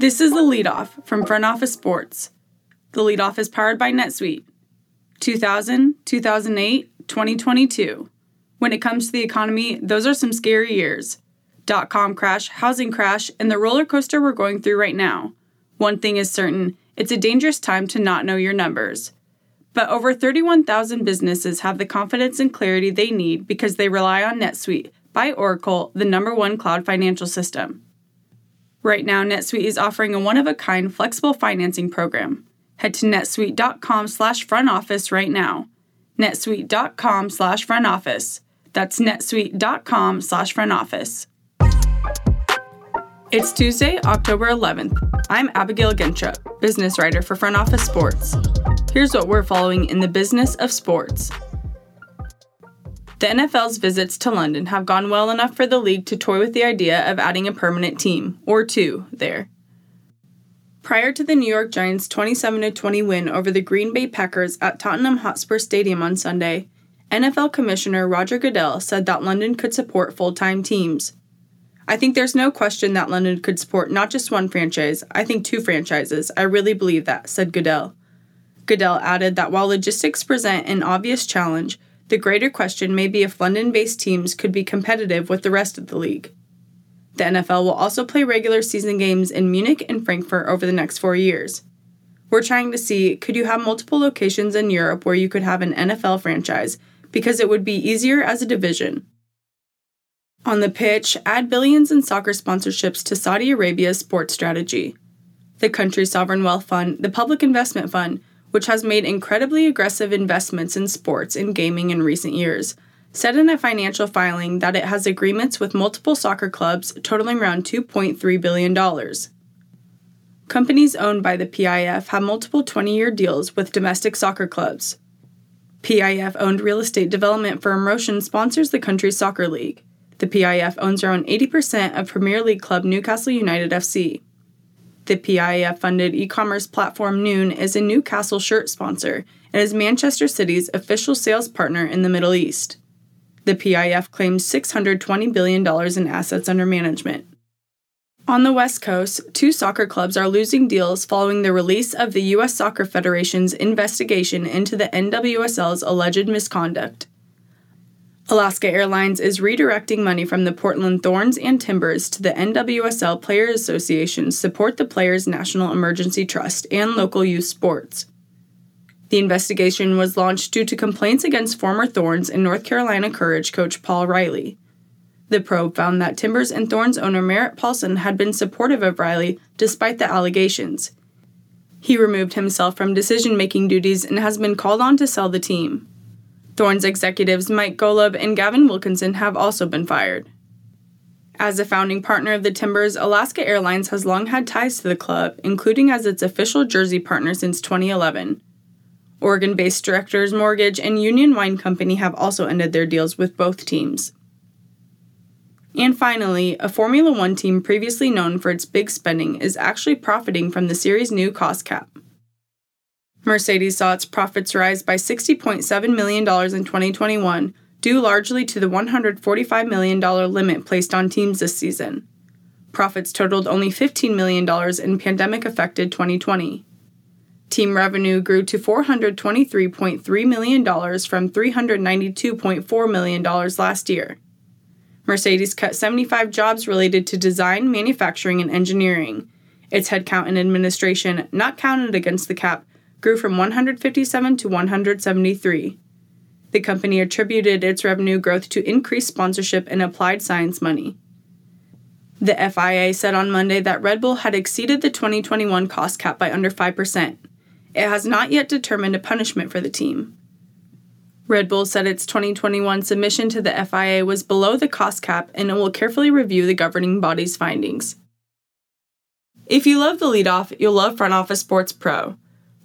This is the leadoff from Front Office Sports. The leadoff is powered by NetSuite. 2000, 2008, 2022. When it comes to the economy, those are some scary years. Dot com crash, housing crash, and the roller coaster we're going through right now. One thing is certain it's a dangerous time to not know your numbers. But over 31,000 businesses have the confidence and clarity they need because they rely on NetSuite by Oracle, the number one cloud financial system. Right now, NetSuite is offering a one-of-a-kind flexible financing program. Head to netsuite.com slash front office right now. netsuite.com slash front office. That's netsuite.com slash front office. It's Tuesday, October 11th. I'm Abigail Gensha, business writer for Front Office Sports. Here's what we're following in the business of sports. The NFL's visits to London have gone well enough for the league to toy with the idea of adding a permanent team, or two, there. Prior to the New York Giants' 27 20 win over the Green Bay Packers at Tottenham Hotspur Stadium on Sunday, NFL Commissioner Roger Goodell said that London could support full time teams. I think there's no question that London could support not just one franchise, I think two franchises. I really believe that, said Goodell. Goodell added that while logistics present an obvious challenge, the greater question may be if London based teams could be competitive with the rest of the league. The NFL will also play regular season games in Munich and Frankfurt over the next four years. We're trying to see could you have multiple locations in Europe where you could have an NFL franchise because it would be easier as a division. On the pitch, add billions in soccer sponsorships to Saudi Arabia's sports strategy. The country's sovereign wealth fund, the Public Investment Fund, which has made incredibly aggressive investments in sports and gaming in recent years, said in a financial filing that it has agreements with multiple soccer clubs totaling around $2.3 billion. Companies owned by the PIF have multiple 20 year deals with domestic soccer clubs. PIF owned real estate development firm ROSHN sponsors the country's soccer league. The PIF owns around 80% of Premier League club Newcastle United FC. The PIF funded e commerce platform Noon is a Newcastle shirt sponsor and is Manchester City's official sales partner in the Middle East. The PIF claims $620 billion in assets under management. On the West Coast, two soccer clubs are losing deals following the release of the U.S. Soccer Federation's investigation into the NWSL's alleged misconduct. Alaska Airlines is redirecting money from the Portland Thorns and Timbers to the NWSL Players Association support the Players National Emergency Trust and local youth sports. The investigation was launched due to complaints against former Thorns and North Carolina Courage coach Paul Riley. The probe found that Timbers and Thorns owner Merritt Paulson had been supportive of Riley despite the allegations. He removed himself from decision making duties and has been called on to sell the team. Thorns executives Mike Golub and Gavin Wilkinson have also been fired. As a founding partner of the Timbers, Alaska Airlines has long had ties to the club, including as its official jersey partner since 2011. Oregon based Directors Mortgage and Union Wine Company have also ended their deals with both teams. And finally, a Formula One team previously known for its big spending is actually profiting from the series' new cost cap. Mercedes saw its profits rise by $60.7 million in 2021, due largely to the $145 million limit placed on teams this season. Profits totaled only $15 million in pandemic affected 2020. Team revenue grew to $423.3 million from $392.4 million last year. Mercedes cut 75 jobs related to design, manufacturing, and engineering. Its headcount in administration, not counted against the cap, grew from 157 to 173. The company attributed its revenue growth to increased sponsorship and applied science money. The FIA said on Monday that Red Bull had exceeded the 2021 cost cap by under 5%. It has not yet determined a punishment for the team. Red Bull said its 2021 submission to the FIA was below the cost cap and it will carefully review the governing body's findings. If you love the leadoff, you'll love Front Office Sports Pro.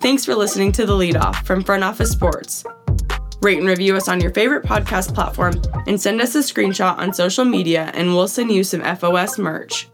Thanks for listening to The Lead Off from Front Office Sports. Rate and review us on your favorite podcast platform and send us a screenshot on social media, and we'll send you some FOS merch.